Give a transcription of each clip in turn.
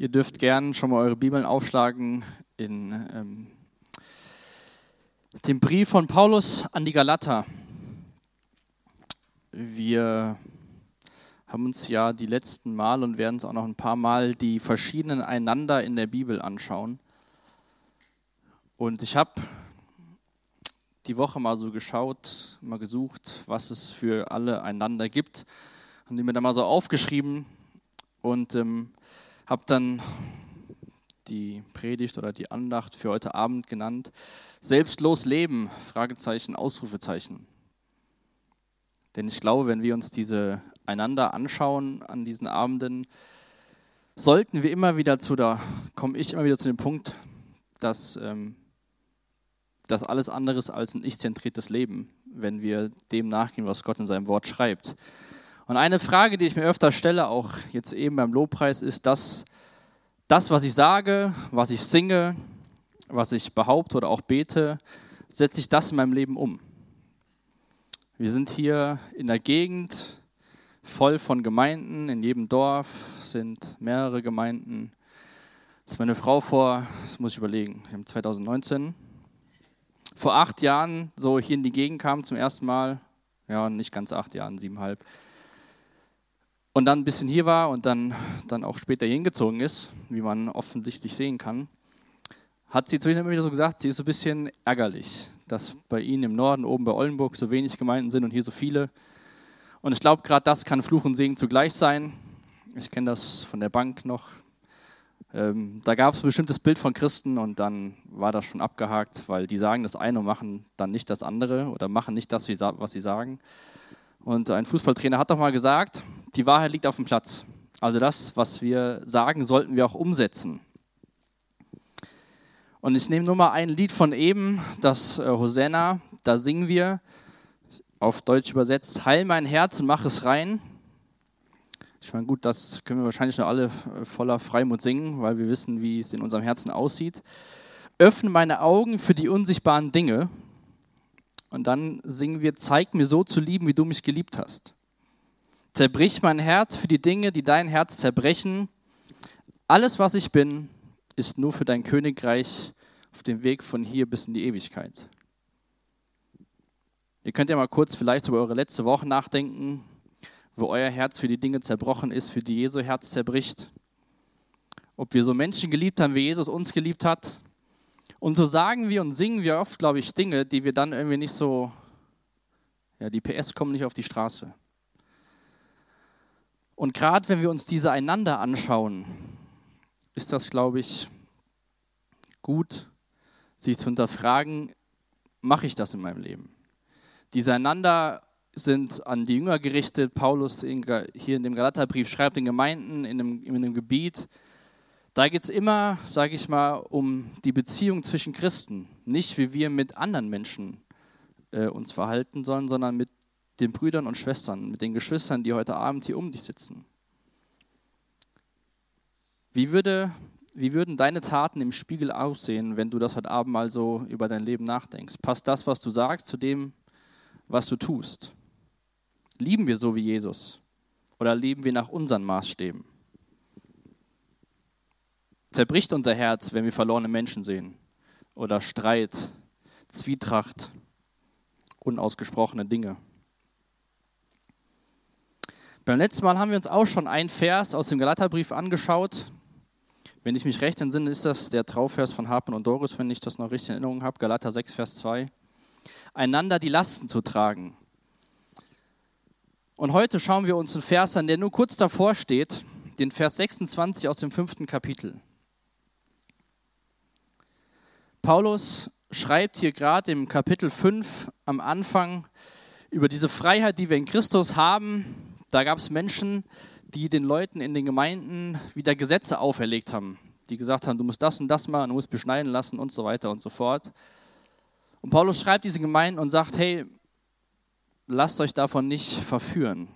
Ihr dürft gern schon mal eure Bibeln aufschlagen in ähm, dem Brief von Paulus an die Galater. Wir haben uns ja die letzten Mal und werden es auch noch ein paar Mal die verschiedenen einander in der Bibel anschauen. Und ich habe die Woche mal so geschaut, mal gesucht, was es für alle einander gibt. Und die mir dann mal so aufgeschrieben. Und ähm, habe dann die Predigt oder die Andacht für heute Abend genannt. Selbstlos leben, Fragezeichen, Ausrufezeichen. Denn ich glaube, wenn wir uns diese einander anschauen an diesen Abenden, sollten wir immer wieder zu, da komme ich immer wieder zu dem Punkt, dass ähm, das alles andere ist als ein ich-zentriertes Leben, wenn wir dem nachgehen, was Gott in seinem Wort schreibt. Und eine Frage, die ich mir öfter stelle, auch jetzt eben beim Lobpreis, ist, dass das, was ich sage, was ich singe, was ich behaupte oder auch bete, setze ich das in meinem Leben um. Wir sind hier in der Gegend voll von Gemeinden. In jedem Dorf sind mehrere Gemeinden. Als meine Frau vor, das muss ich überlegen, 2019, vor acht Jahren so hier in die Gegend kam zum ersten Mal, ja, nicht ganz acht Jahren, siebeneinhalb, und dann ein bisschen hier war und dann, dann auch später hingezogen ist, wie man offensichtlich sehen kann, hat sie zwischendurch immer wieder so gesagt, sie ist so ein bisschen ärgerlich, dass bei ihnen im Norden, oben bei Oldenburg, so wenig Gemeinden sind und hier so viele. Und ich glaube, gerade das kann Fluch und Segen zugleich sein. Ich kenne das von der Bank noch. Ähm, da gab es ein bestimmtes Bild von Christen und dann war das schon abgehakt, weil die sagen das eine und machen dann nicht das andere oder machen nicht das, was sie sagen. Und ein Fußballtrainer hat doch mal gesagt, die Wahrheit liegt auf dem Platz. Also das, was wir sagen, sollten wir auch umsetzen. Und ich nehme nur mal ein Lied von eben, das äh, Hosanna, da singen wir, auf Deutsch übersetzt, Heil mein Herz und mach es rein. Ich meine, gut, das können wir wahrscheinlich noch alle äh, voller Freimut singen, weil wir wissen, wie es in unserem Herzen aussieht. Öffne meine Augen für die unsichtbaren Dinge. Und dann singen wir, zeig mir so zu lieben, wie du mich geliebt hast. Zerbrich mein Herz für die Dinge, die dein Herz zerbrechen. Alles, was ich bin, ist nur für dein Königreich auf dem Weg von hier bis in die Ewigkeit. Ihr könnt ja mal kurz vielleicht über eure letzte Woche nachdenken, wo euer Herz für die Dinge zerbrochen ist, für die Jesu Herz zerbricht. Ob wir so Menschen geliebt haben, wie Jesus uns geliebt hat. Und so sagen wir und singen wir oft, glaube ich, Dinge, die wir dann irgendwie nicht so, ja, die PS kommen nicht auf die Straße. Und gerade wenn wir uns diese einander anschauen, ist das, glaube ich, gut, sich zu hinterfragen, mache ich das in meinem Leben? Diese einander sind an die Jünger gerichtet. Paulus hier in dem Galaterbrief schreibt den Gemeinden in dem, in dem Gebiet. Da geht es immer, sage ich mal, um die Beziehung zwischen Christen. Nicht wie wir mit anderen Menschen äh, uns verhalten sollen, sondern mit den Brüdern und Schwestern, mit den Geschwistern, die heute Abend hier um dich sitzen. Wie, würde, wie würden deine Taten im Spiegel aussehen, wenn du das heute Abend mal so über dein Leben nachdenkst? Passt das, was du sagst, zu dem, was du tust? Lieben wir so wie Jesus oder leben wir nach unseren Maßstäben? Zerbricht unser Herz, wenn wir verlorene Menschen sehen oder Streit, Zwietracht, unausgesprochene Dinge? Beim letzten Mal haben wir uns auch schon einen Vers aus dem Galaterbrief angeschaut. Wenn ich mich recht entsinne, ist das der Trauvers von Harpen und Doris, wenn ich das noch richtig in Erinnerung habe. Galater 6, Vers 2. Einander die Lasten zu tragen. Und heute schauen wir uns einen Vers an, der nur kurz davor steht, den Vers 26 aus dem fünften Kapitel. Paulus schreibt hier gerade im Kapitel 5 am Anfang über diese Freiheit, die wir in Christus haben, da gab es Menschen, die den Leuten in den Gemeinden wieder Gesetze auferlegt haben. Die gesagt haben, du musst das und das machen, du musst beschneiden lassen und so weiter und so fort. Und Paulus schreibt diesen Gemeinden und sagt, hey, lasst euch davon nicht verführen.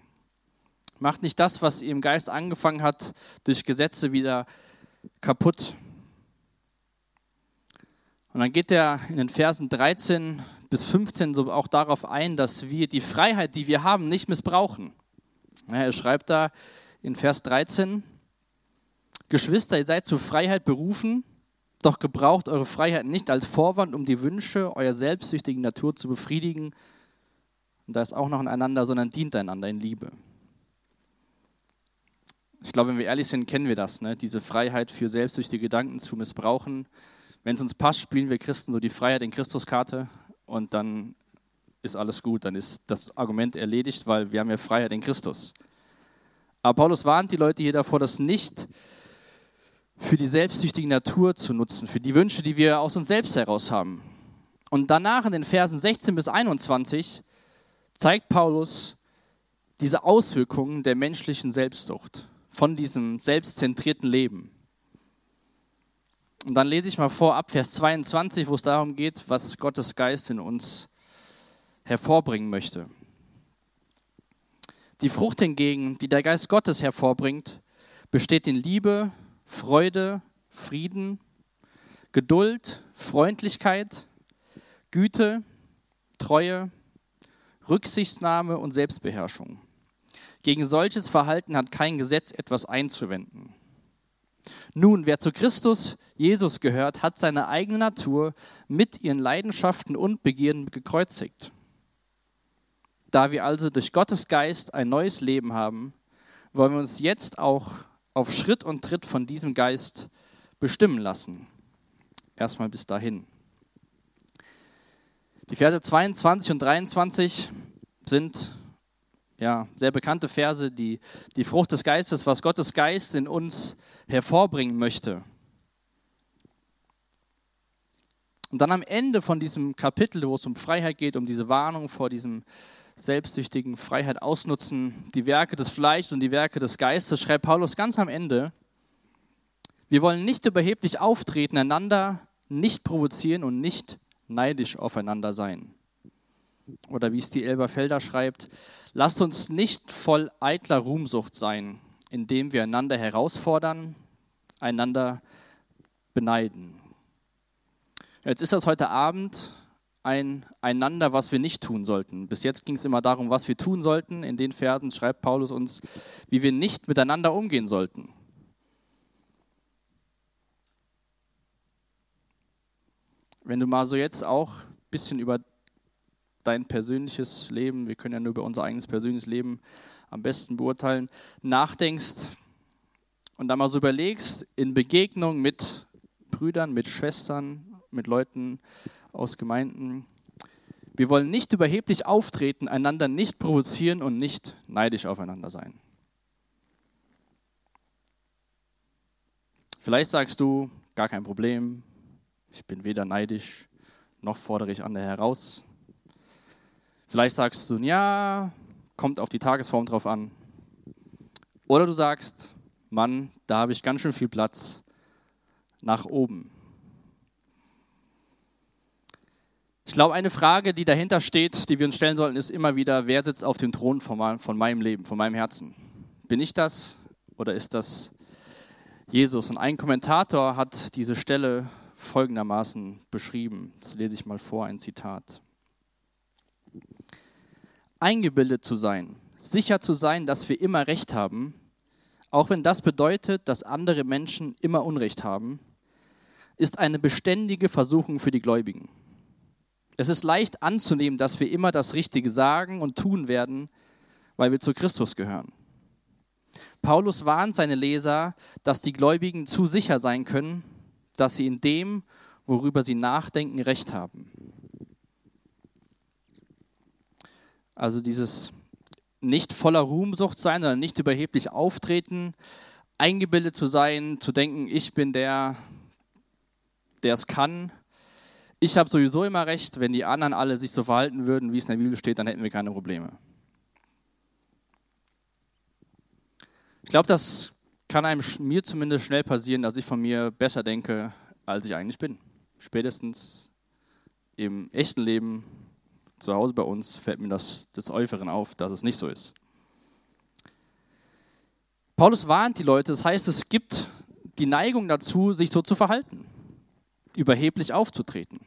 Macht nicht das, was ihr im Geist angefangen hat, durch Gesetze wieder kaputt. Und dann geht er in den Versen 13 bis 15 so auch darauf ein, dass wir die Freiheit, die wir haben, nicht missbrauchen. Er schreibt da in Vers 13, Geschwister, ihr seid zur Freiheit berufen, doch gebraucht eure Freiheit nicht als Vorwand, um die Wünsche eurer selbstsüchtigen Natur zu befriedigen. Und da ist auch noch einander, sondern dient einander in Liebe. Ich glaube, wenn wir ehrlich sind, kennen wir das, ne? diese Freiheit für selbstsüchtige Gedanken zu missbrauchen. Wenn es uns passt, spielen wir Christen so die Freiheit in Christuskarte und dann ist alles gut, dann ist das Argument erledigt, weil wir haben ja Freiheit in Christus. Aber Paulus warnt die Leute hier davor, das nicht für die selbstsüchtige Natur zu nutzen, für die Wünsche, die wir aus uns selbst heraus haben. Und danach in den Versen 16 bis 21 zeigt Paulus diese Auswirkungen der menschlichen Selbstsucht, von diesem selbstzentrierten Leben. Und dann lese ich mal vor ab Vers 22, wo es darum geht, was Gottes Geist in uns hervorbringen möchte. Die Frucht hingegen, die der Geist Gottes hervorbringt, besteht in Liebe, Freude, Frieden, Geduld, Freundlichkeit, Güte, Treue, Rücksichtnahme und Selbstbeherrschung. Gegen solches Verhalten hat kein Gesetz etwas einzuwenden. Nun, wer zu Christus Jesus gehört, hat seine eigene Natur mit ihren Leidenschaften und Begierden gekreuzigt. Da wir also durch Gottes Geist ein neues Leben haben, wollen wir uns jetzt auch auf Schritt und Tritt von diesem Geist bestimmen lassen. Erstmal bis dahin. Die Verse 22 und 23 sind ja, sehr bekannte Verse, die die Frucht des Geistes, was Gottes Geist in uns hervorbringen möchte. Und dann am Ende von diesem Kapitel, wo es um Freiheit geht, um diese Warnung vor diesem selbstsüchtigen Freiheit ausnutzen, die Werke des Fleischs und die Werke des Geistes, schreibt Paulus ganz am Ende, wir wollen nicht überheblich auftreten, einander nicht provozieren und nicht neidisch aufeinander sein. Oder wie es die Elberfelder schreibt, lasst uns nicht voll eitler Ruhmsucht sein, indem wir einander herausfordern, einander beneiden. Jetzt ist das heute Abend ein einander, was wir nicht tun sollten. Bis jetzt ging es immer darum, was wir tun sollten. In den Versen schreibt Paulus uns, wie wir nicht miteinander umgehen sollten. Wenn du mal so jetzt auch ein bisschen über dein persönliches Leben, wir können ja nur über unser eigenes persönliches Leben am besten beurteilen, nachdenkst und dann mal so überlegst, in Begegnung mit Brüdern, mit Schwestern, mit Leuten aus Gemeinden. Wir wollen nicht überheblich auftreten, einander nicht provozieren und nicht neidisch aufeinander sein. Vielleicht sagst du, gar kein Problem, ich bin weder neidisch noch fordere ich andere heraus. Vielleicht sagst du, ja, kommt auf die Tagesform drauf an. Oder du sagst, Mann, da habe ich ganz schön viel Platz nach oben. Ich glaube, eine Frage, die dahinter steht, die wir uns stellen sollten, ist immer wieder, wer sitzt auf dem Thron von meinem Leben, von meinem Herzen? Bin ich das oder ist das Jesus? Und ein Kommentator hat diese Stelle folgendermaßen beschrieben. Das lese ich mal vor, ein Zitat. Eingebildet zu sein, sicher zu sein, dass wir immer Recht haben, auch wenn das bedeutet, dass andere Menschen immer Unrecht haben, ist eine beständige Versuchung für die Gläubigen. Es ist leicht anzunehmen, dass wir immer das Richtige sagen und tun werden, weil wir zu Christus gehören. Paulus warnt seine Leser, dass die Gläubigen zu sicher sein können, dass sie in dem, worüber sie nachdenken, recht haben. Also dieses nicht voller Ruhmsucht sein oder nicht überheblich auftreten, eingebildet zu sein, zu denken, ich bin der, der es kann, ich habe sowieso immer recht, wenn die anderen alle sich so verhalten würden, wie es in der Bibel steht, dann hätten wir keine Probleme. Ich glaube, das kann einem mir zumindest schnell passieren, dass ich von mir besser denke, als ich eigentlich bin. Spätestens im echten Leben zu Hause bei uns fällt mir das des Äuferen auf, dass es nicht so ist. Paulus warnt die Leute, das heißt, es gibt die Neigung dazu, sich so zu verhalten, überheblich aufzutreten.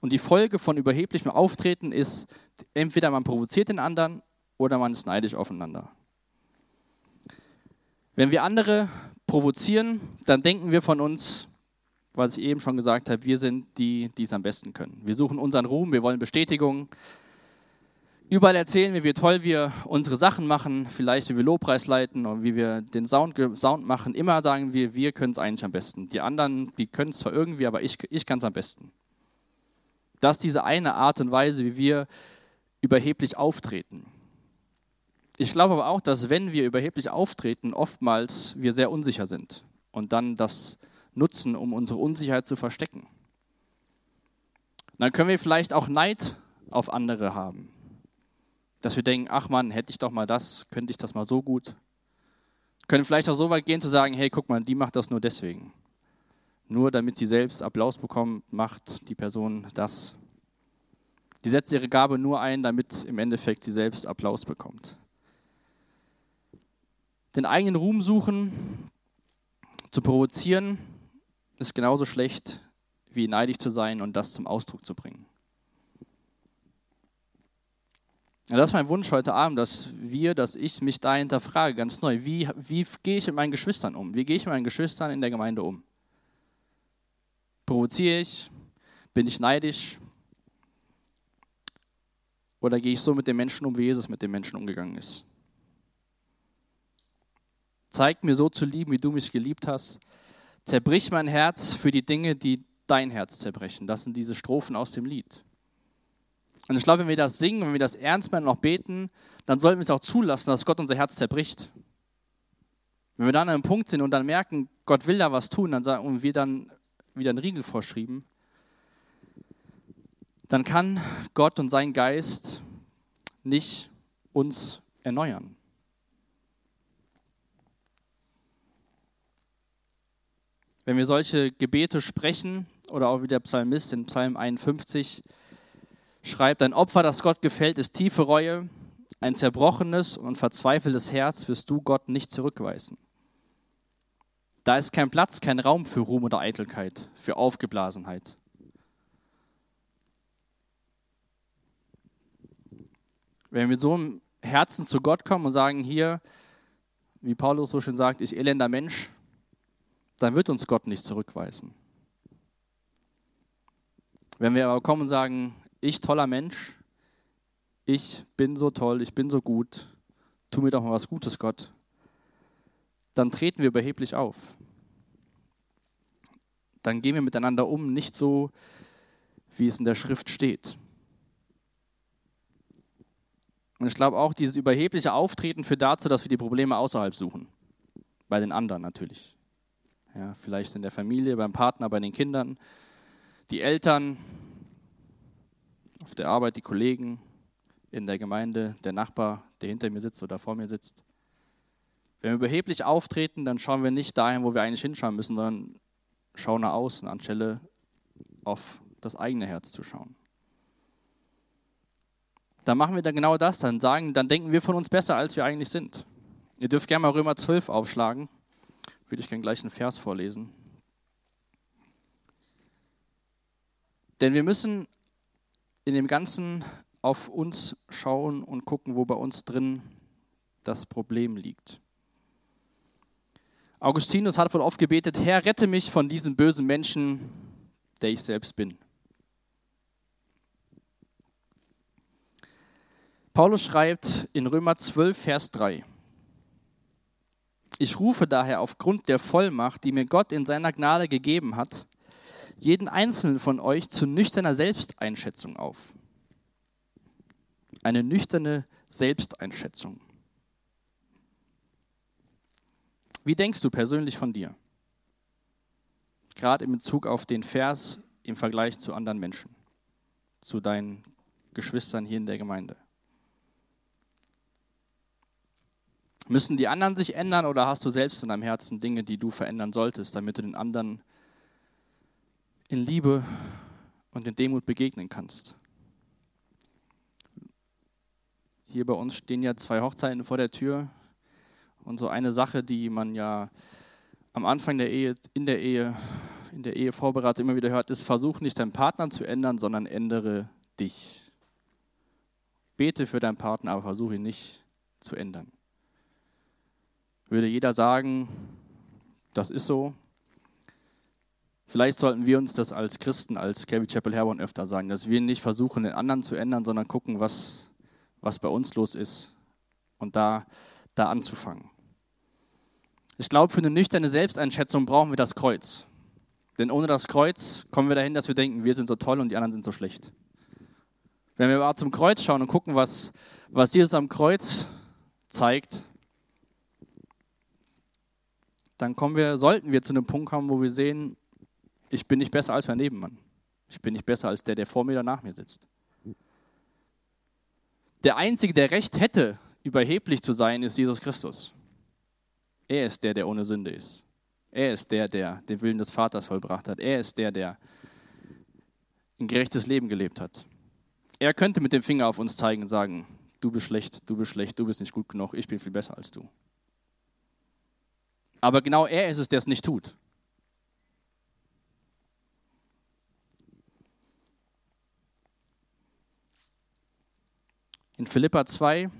Und die Folge von überheblichem Auftreten ist, entweder man provoziert den anderen oder man ist neidisch aufeinander. Wenn wir andere provozieren, dann denken wir von uns, was ich eben schon gesagt habe, wir sind die, die es am besten können. Wir suchen unseren Ruhm, wir wollen Bestätigung. Überall erzählen wir, wie toll wir unsere Sachen machen, vielleicht wie wir Lobpreis leiten und wie wir den Sound, Sound machen. Immer sagen wir, wir können es eigentlich am besten. Die anderen, die können es zwar irgendwie, aber ich, ich kann es am besten. Das ist diese eine Art und Weise, wie wir überheblich auftreten. Ich glaube aber auch, dass wenn wir überheblich auftreten, oftmals wir sehr unsicher sind und dann das nutzen, um unsere Unsicherheit zu verstecken. Dann können wir vielleicht auch Neid auf andere haben. Dass wir denken, ach Mann, hätte ich doch mal das, könnte ich das mal so gut. Können vielleicht auch so weit gehen zu sagen, hey, guck mal, die macht das nur deswegen. Nur damit sie selbst Applaus bekommt, macht die Person das. Die setzt ihre Gabe nur ein, damit im Endeffekt sie selbst Applaus bekommt den eigenen Ruhm suchen, zu provozieren, ist genauso schlecht wie neidisch zu sein und das zum Ausdruck zu bringen. Und das ist mein Wunsch heute Abend, dass wir, dass ich mich da hinterfrage, ganz neu. Wie, wie gehe ich mit meinen Geschwistern um? Wie gehe ich mit meinen Geschwistern in der Gemeinde um? Provoziere ich? Bin ich neidisch? Oder gehe ich so mit den Menschen um, wie Jesus mit den Menschen umgegangen ist? Zeig mir so zu lieben, wie du mich geliebt hast. Zerbrich mein Herz für die Dinge, die dein Herz zerbrechen. Das sind diese Strophen aus dem Lied. Und ich glaube, wenn wir das singen, wenn wir das ernst meinen und auch beten, dann sollten wir es auch zulassen, dass Gott unser Herz zerbricht. Wenn wir dann an einem Punkt sind und dann merken, Gott will da was tun, dann sagen, und wir dann wieder einen Riegel vorschrieben, dann kann Gott und sein Geist nicht uns erneuern. Wenn wir solche Gebete sprechen, oder auch wie der Psalmist in Psalm 51 schreibt, ein Opfer, das Gott gefällt, ist tiefe Reue, ein zerbrochenes und verzweifeltes Herz wirst du Gott nicht zurückweisen. Da ist kein Platz, kein Raum für Ruhm oder Eitelkeit, für Aufgeblasenheit. Wenn wir mit so einem Herzen zu Gott kommen und sagen, hier, wie Paulus so schön sagt, ich elender Mensch, dann wird uns Gott nicht zurückweisen. Wenn wir aber kommen und sagen, ich toller Mensch, ich bin so toll, ich bin so gut, tu mir doch mal was Gutes, Gott, dann treten wir überheblich auf. Dann gehen wir miteinander um, nicht so, wie es in der Schrift steht. Und ich glaube auch, dieses überhebliche Auftreten führt dazu, dass wir die Probleme außerhalb suchen. Bei den anderen natürlich. Ja, vielleicht in der Familie, beim Partner, bei den Kindern, die Eltern, auf der Arbeit die Kollegen, in der Gemeinde der Nachbar, der hinter mir sitzt oder vor mir sitzt. Wenn wir überheblich auftreten, dann schauen wir nicht dahin, wo wir eigentlich hinschauen müssen, sondern schauen nach außen, anstelle auf das eigene Herz zu schauen. Dann machen wir dann genau das, dann sagen, dann denken wir von uns besser, als wir eigentlich sind. Ihr dürft gerne mal Römer 12 aufschlagen würde ich gerne gleich einen Vers vorlesen. Denn wir müssen in dem Ganzen auf uns schauen und gucken, wo bei uns drin das Problem liegt. Augustinus hat wohl oft gebetet, Herr, rette mich von diesem bösen Menschen, der ich selbst bin. Paulus schreibt in Römer 12, Vers 3, ich rufe daher aufgrund der Vollmacht, die mir Gott in seiner Gnade gegeben hat, jeden einzelnen von euch zu nüchterner Selbsteinschätzung auf. Eine nüchterne Selbsteinschätzung. Wie denkst du persönlich von dir? Gerade in Bezug auf den Vers im Vergleich zu anderen Menschen, zu deinen Geschwistern hier in der Gemeinde. Müssen die anderen sich ändern oder hast du selbst in deinem Herzen Dinge, die du verändern solltest, damit du den anderen in Liebe und in Demut begegnen kannst? Hier bei uns stehen ja zwei Hochzeiten vor der Tür und so eine Sache, die man ja am Anfang der Ehe, in der Ehe, in der Ehevorbereitung immer wieder hört, ist, versuch nicht deinen Partner zu ändern, sondern ändere dich. Bete für deinen Partner, aber versuche ihn nicht zu ändern würde jeder sagen, das ist so. Vielleicht sollten wir uns das als Christen, als Calvary Chapel Herborn öfter sagen, dass wir nicht versuchen, den anderen zu ändern, sondern gucken, was, was bei uns los ist und da, da anzufangen. Ich glaube, für eine nüchterne Selbsteinschätzung brauchen wir das Kreuz. Denn ohne das Kreuz kommen wir dahin, dass wir denken, wir sind so toll und die anderen sind so schlecht. Wenn wir aber zum Kreuz schauen und gucken, was, was Jesus am Kreuz zeigt, dann kommen wir, sollten wir zu einem Punkt kommen, wo wir sehen, ich bin nicht besser als mein Nebenmann. Ich bin nicht besser als der, der vor mir oder nach mir sitzt. Der Einzige, der Recht hätte, überheblich zu sein, ist Jesus Christus. Er ist der, der ohne Sünde ist. Er ist der, der den Willen des Vaters vollbracht hat. Er ist der, der ein gerechtes Leben gelebt hat. Er könnte mit dem Finger auf uns zeigen und sagen, du bist schlecht, du bist schlecht, du bist nicht gut genug, ich bin viel besser als du. Aber genau er ist es, der es nicht tut. In Philippa 2,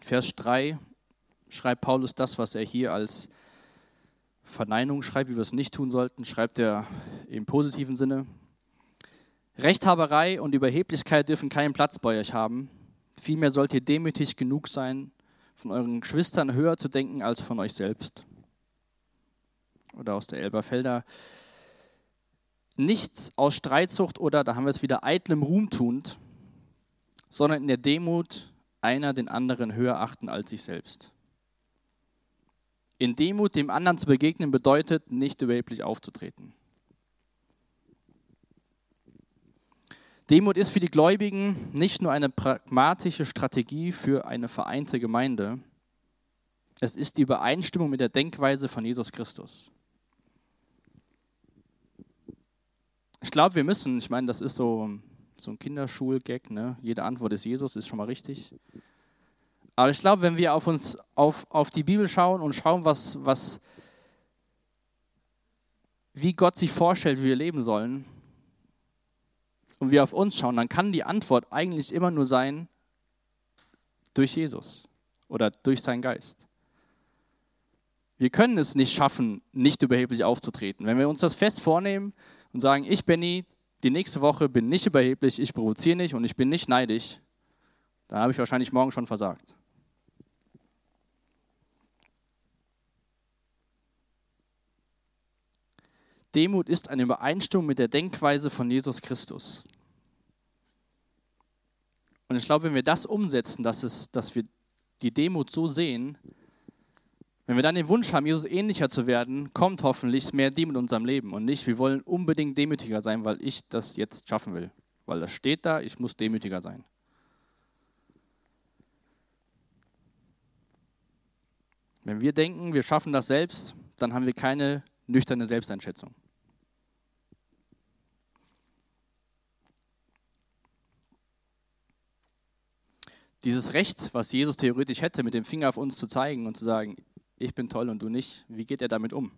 Vers 3 schreibt Paulus das, was er hier als Verneinung schreibt, wie wir es nicht tun sollten, schreibt er im positiven Sinne. Rechthaberei und Überheblichkeit dürfen keinen Platz bei euch haben. Vielmehr sollt ihr demütig genug sein, von euren Geschwistern höher zu denken als von euch selbst. Oder aus der Elberfelder. Nichts aus Streitsucht oder, da haben wir es wieder, eitlem Ruhm tuend, sondern in der Demut einer den anderen höher achten als sich selbst. In Demut dem anderen zu begegnen bedeutet, nicht überheblich aufzutreten. Demut ist für die Gläubigen nicht nur eine pragmatische Strategie für eine vereinte Gemeinde, es ist die Übereinstimmung mit der Denkweise von Jesus Christus. Ich glaube, wir müssen, ich meine, das ist so, so ein Kinderschulgag, ne? jede Antwort ist Jesus, ist schon mal richtig. Aber ich glaube, wenn wir auf uns, auf, auf die Bibel schauen und schauen, was, was, wie Gott sich vorstellt, wie wir leben sollen, und wir auf uns schauen, dann kann die Antwort eigentlich immer nur sein, durch Jesus oder durch seinen Geist. Wir können es nicht schaffen, nicht überheblich aufzutreten. Wenn wir uns das fest vornehmen und sagen, ich, Benny, die nächste Woche bin nicht überheblich, ich provoziere nicht und ich bin nicht neidisch, dann habe ich wahrscheinlich morgen schon versagt. Demut ist eine Übereinstimmung mit der Denkweise von Jesus Christus. Und ich glaube, wenn wir das umsetzen, dass, es, dass wir die Demut so sehen, wenn wir dann den Wunsch haben, Jesus ähnlicher zu werden, kommt hoffentlich mehr Demut in unserem Leben und nicht, wir wollen unbedingt demütiger sein, weil ich das jetzt schaffen will. Weil das steht da, ich muss demütiger sein. Wenn wir denken, wir schaffen das selbst, dann haben wir keine nüchterne Selbsteinschätzung. Dieses Recht, was Jesus theoretisch hätte, mit dem Finger auf uns zu zeigen und zu sagen, ich bin toll und du nicht, wie geht er damit um?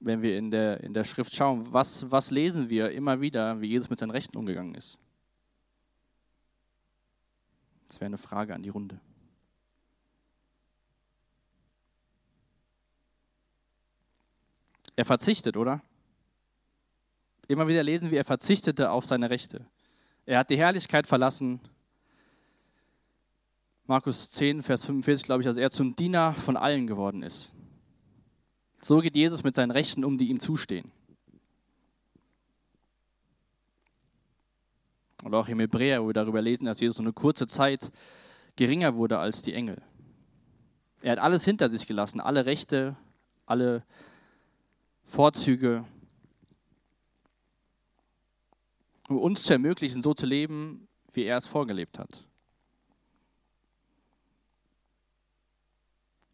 Wenn wir in der, in der Schrift schauen, was, was lesen wir immer wieder, wie Jesus mit seinen Rechten umgegangen ist? Das wäre eine Frage an die Runde. Er verzichtet, oder? Immer wieder lesen wir, er verzichtete auf seine Rechte. Er hat die Herrlichkeit verlassen. Markus 10, Vers 45, glaube ich, dass er zum Diener von allen geworden ist. So geht Jesus mit seinen Rechten um, die ihm zustehen. Oder auch im Hebräer, wo wir darüber lesen, dass Jesus so eine kurze Zeit geringer wurde als die Engel. Er hat alles hinter sich gelassen, alle Rechte, alle Vorzüge, um uns zu ermöglichen, so zu leben, wie er es vorgelebt hat.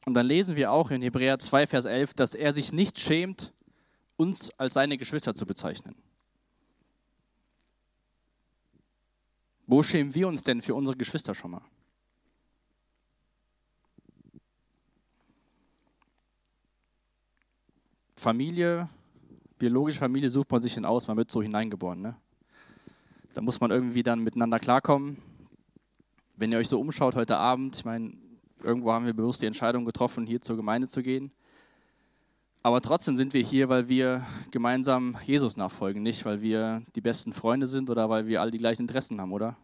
Und dann lesen wir auch in Hebräer 2, Vers 11, dass er sich nicht schämt, uns als seine Geschwister zu bezeichnen. Wo schämen wir uns denn für unsere Geschwister schon mal? Familie, biologische Familie sucht man sich hin aus, man wird so hineingeboren. Ne? Da muss man irgendwie dann miteinander klarkommen. Wenn ihr euch so umschaut heute Abend, ich meine, Irgendwo haben wir bewusst die Entscheidung getroffen, hier zur Gemeinde zu gehen. Aber trotzdem sind wir hier, weil wir gemeinsam Jesus nachfolgen, nicht weil wir die besten Freunde sind oder weil wir alle die gleichen Interessen haben, oder?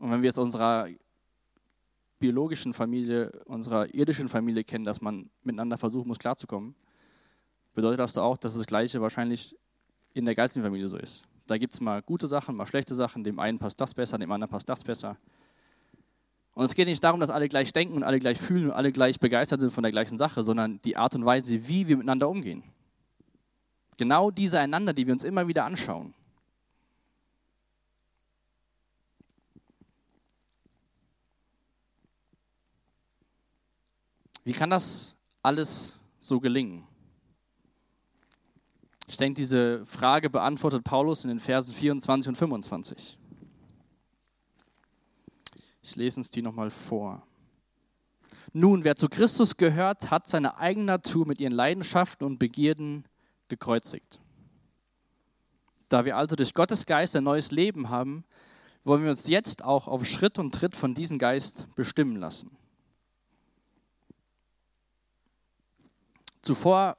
Und wenn wir es unserer biologischen Familie, unserer irdischen Familie kennen, dass man miteinander versuchen muss, klarzukommen, bedeutet das auch, dass das Gleiche wahrscheinlich in der geistigen Familie so ist. Da gibt es mal gute Sachen, mal schlechte Sachen, dem einen passt das besser, dem anderen passt das besser. Und es geht nicht darum, dass alle gleich denken und alle gleich fühlen und alle gleich begeistert sind von der gleichen Sache, sondern die Art und Weise, wie wir miteinander umgehen. Genau diese einander, die wir uns immer wieder anschauen. Wie kann das alles so gelingen? Ich denke, diese Frage beantwortet Paulus in den Versen 24 und 25. Ich lese uns die nochmal vor. Nun, wer zu Christus gehört, hat seine eigene Natur mit ihren Leidenschaften und Begierden gekreuzigt. Da wir also durch Gottes Geist ein neues Leben haben, wollen wir uns jetzt auch auf Schritt und Tritt von diesem Geist bestimmen lassen. Zuvor,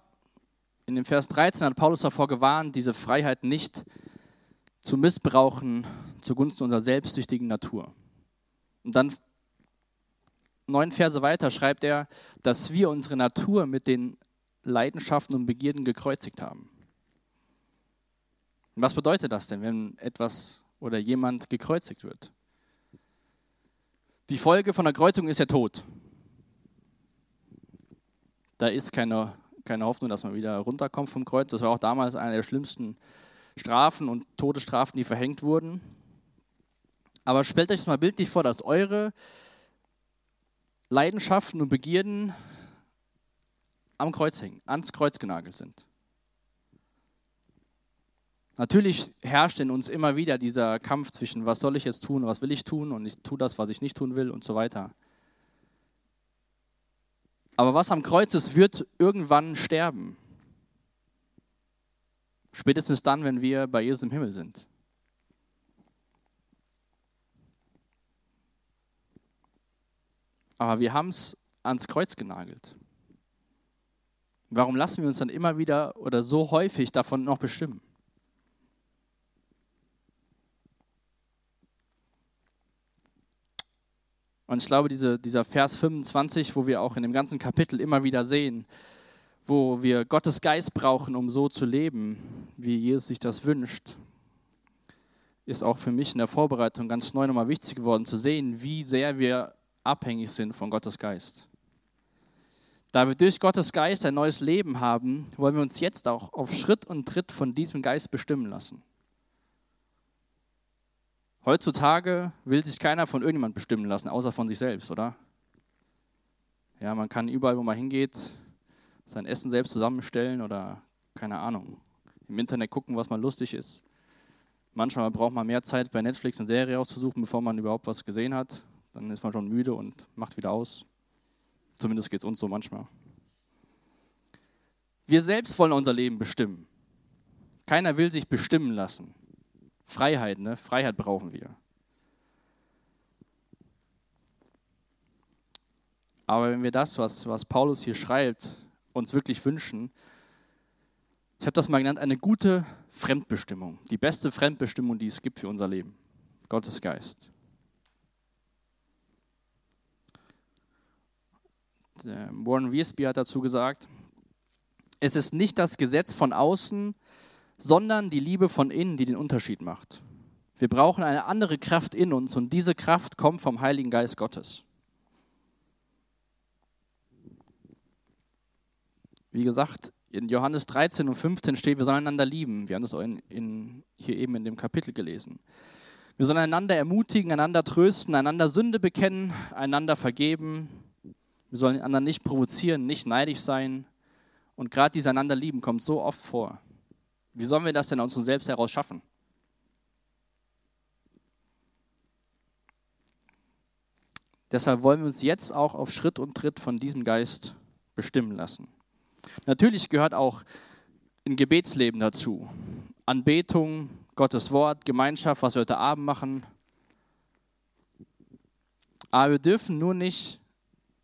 in dem Vers 13, hat Paulus davor gewarnt, diese Freiheit nicht zu missbrauchen zugunsten unserer selbstsüchtigen Natur. Und dann neun Verse weiter schreibt er, dass wir unsere Natur mit den Leidenschaften und Begierden gekreuzigt haben. Und was bedeutet das denn, wenn etwas oder jemand gekreuzigt wird? Die Folge von der Kreuzung ist der Tod. Da ist keine, keine Hoffnung, dass man wieder runterkommt vom Kreuz. Das war auch damals eine der schlimmsten Strafen und Todesstrafen, die verhängt wurden. Aber stellt euch das mal bildlich vor, dass eure Leidenschaften und Begierden am Kreuz hängen, ans Kreuz genagelt sind. Natürlich herrscht in uns immer wieder dieser Kampf zwischen, was soll ich jetzt tun, was will ich tun und ich tue das, was ich nicht tun will und so weiter. Aber was am Kreuz ist, wird irgendwann sterben. Spätestens dann, wenn wir bei Jesus im Himmel sind. Aber wir haben es ans Kreuz genagelt. Warum lassen wir uns dann immer wieder oder so häufig davon noch bestimmen? Und ich glaube, diese, dieser Vers 25, wo wir auch in dem ganzen Kapitel immer wieder sehen, wo wir Gottes Geist brauchen, um so zu leben, wie Jesus sich das wünscht, ist auch für mich in der Vorbereitung ganz neu nochmal wichtig geworden zu sehen, wie sehr wir abhängig sind von Gottes Geist. Da wir durch Gottes Geist ein neues Leben haben, wollen wir uns jetzt auch auf Schritt und Tritt von diesem Geist bestimmen lassen. Heutzutage will sich keiner von irgendjemand bestimmen lassen, außer von sich selbst, oder? Ja, man kann überall, wo man hingeht, sein Essen selbst zusammenstellen oder keine Ahnung, im Internet gucken, was mal lustig ist. Manchmal braucht man mehr Zeit, bei Netflix eine Serie auszusuchen, bevor man überhaupt was gesehen hat. Dann ist man schon müde und macht wieder aus. Zumindest geht es uns so manchmal. Wir selbst wollen unser Leben bestimmen. Keiner will sich bestimmen lassen. Freiheit, ne? Freiheit brauchen wir. Aber wenn wir das, was, was Paulus hier schreibt, uns wirklich wünschen, ich habe das mal genannt, eine gute Fremdbestimmung. Die beste Fremdbestimmung, die es gibt für unser Leben. Gottes Geist. Warren Wiersbe hat dazu gesagt, es ist nicht das Gesetz von außen, sondern die Liebe von innen, die den Unterschied macht. Wir brauchen eine andere Kraft in uns und diese Kraft kommt vom Heiligen Geist Gottes. Wie gesagt, in Johannes 13 und 15 steht, wir sollen einander lieben. Wir haben das in, in, hier eben in dem Kapitel gelesen. Wir sollen einander ermutigen, einander trösten, einander Sünde bekennen, einander vergeben, wir sollen den anderen nicht provozieren, nicht neidisch sein. Und gerade dieses einander lieben kommt so oft vor. Wie sollen wir das denn aus uns selbst heraus schaffen? Deshalb wollen wir uns jetzt auch auf Schritt und Tritt von diesem Geist bestimmen lassen. Natürlich gehört auch ein Gebetsleben dazu. Anbetung, Gottes Wort, Gemeinschaft, was wir heute Abend machen. Aber wir dürfen nur nicht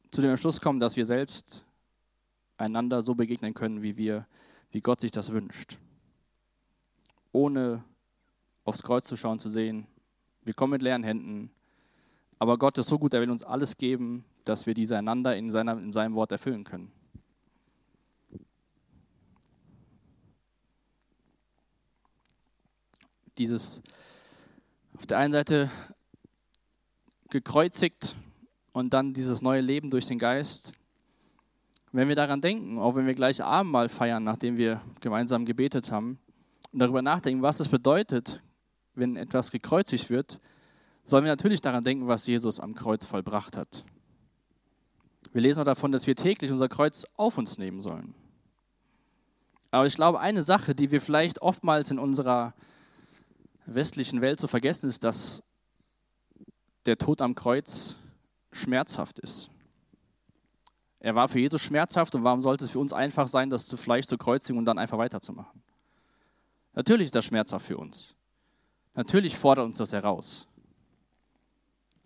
zu dem Entschluss kommen, dass wir selbst einander so begegnen können, wie wir, wie Gott sich das wünscht. Ohne aufs Kreuz zu schauen, zu sehen, wir kommen mit leeren Händen, aber Gott ist so gut, er will uns alles geben, dass wir diese einander in, seiner, in seinem Wort erfüllen können. Dieses auf der einen Seite gekreuzigt und dann dieses neue Leben durch den Geist. Wenn wir daran denken, auch wenn wir gleich Abendmahl feiern, nachdem wir gemeinsam gebetet haben, und darüber nachdenken, was es bedeutet, wenn etwas gekreuzigt wird, sollen wir natürlich daran denken, was Jesus am Kreuz vollbracht hat. Wir lesen auch davon, dass wir täglich unser Kreuz auf uns nehmen sollen. Aber ich glaube, eine Sache, die wir vielleicht oftmals in unserer westlichen Welt zu vergessen, ist, dass der Tod am Kreuz schmerzhaft ist. Er war für Jesus schmerzhaft und warum sollte es für uns einfach sein, das zu Fleisch zu kreuzigen und dann einfach weiterzumachen? Natürlich ist das schmerzhaft für uns. Natürlich fordert uns das heraus.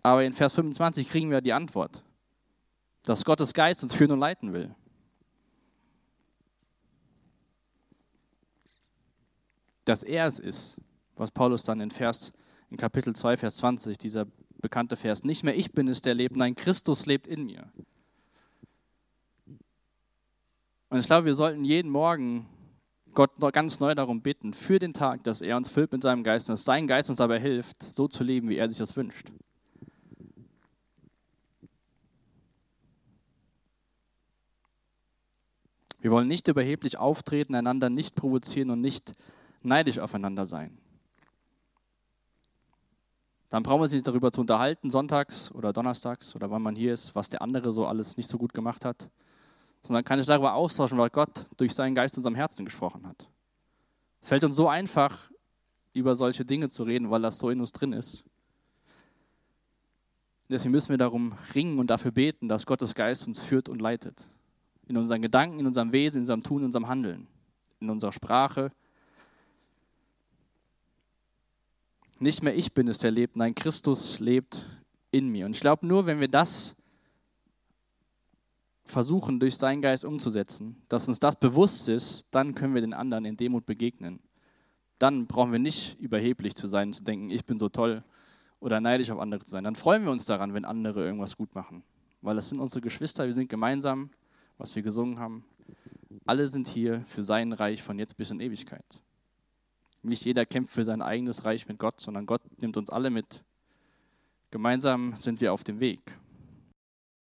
Aber in Vers 25 kriegen wir die Antwort, dass Gottes Geist uns führen und leiten will. Dass er es ist, was Paulus dann in Vers in Kapitel 2 Vers 20, dieser bekannte Vers, nicht mehr ich bin es, der lebt, nein, Christus lebt in mir. Und ich glaube, wir sollten jeden Morgen Gott ganz neu darum bitten, für den Tag, dass er uns füllt mit seinem Geist und dass sein Geist uns dabei hilft, so zu leben, wie er sich das wünscht. Wir wollen nicht überheblich auftreten, einander nicht provozieren und nicht neidisch aufeinander sein. Dann brauchen wir sich nicht darüber zu unterhalten, sonntags oder donnerstags oder wann man hier ist, was der andere so alles nicht so gut gemacht hat, sondern kann ich darüber austauschen, was Gott durch seinen Geist in unserem Herzen gesprochen hat. Es fällt uns so einfach, über solche Dinge zu reden, weil das so in uns drin ist. Deswegen müssen wir darum ringen und dafür beten, dass Gottes Geist uns führt und leitet. In unseren Gedanken, in unserem Wesen, in unserem Tun, in unserem Handeln, in unserer Sprache. Nicht mehr ich bin es, der lebt, nein, Christus lebt in mir. Und ich glaube, nur wenn wir das versuchen, durch seinen Geist umzusetzen, dass uns das bewusst ist, dann können wir den anderen in Demut begegnen. Dann brauchen wir nicht überheblich zu sein, zu denken, ich bin so toll oder neidisch auf andere zu sein. Dann freuen wir uns daran, wenn andere irgendwas gut machen. Weil das sind unsere Geschwister, wir sind gemeinsam, was wir gesungen haben. Alle sind hier für sein Reich von jetzt bis in Ewigkeit. Nicht jeder kämpft für sein eigenes Reich mit Gott, sondern Gott nimmt uns alle mit. Gemeinsam sind wir auf dem Weg.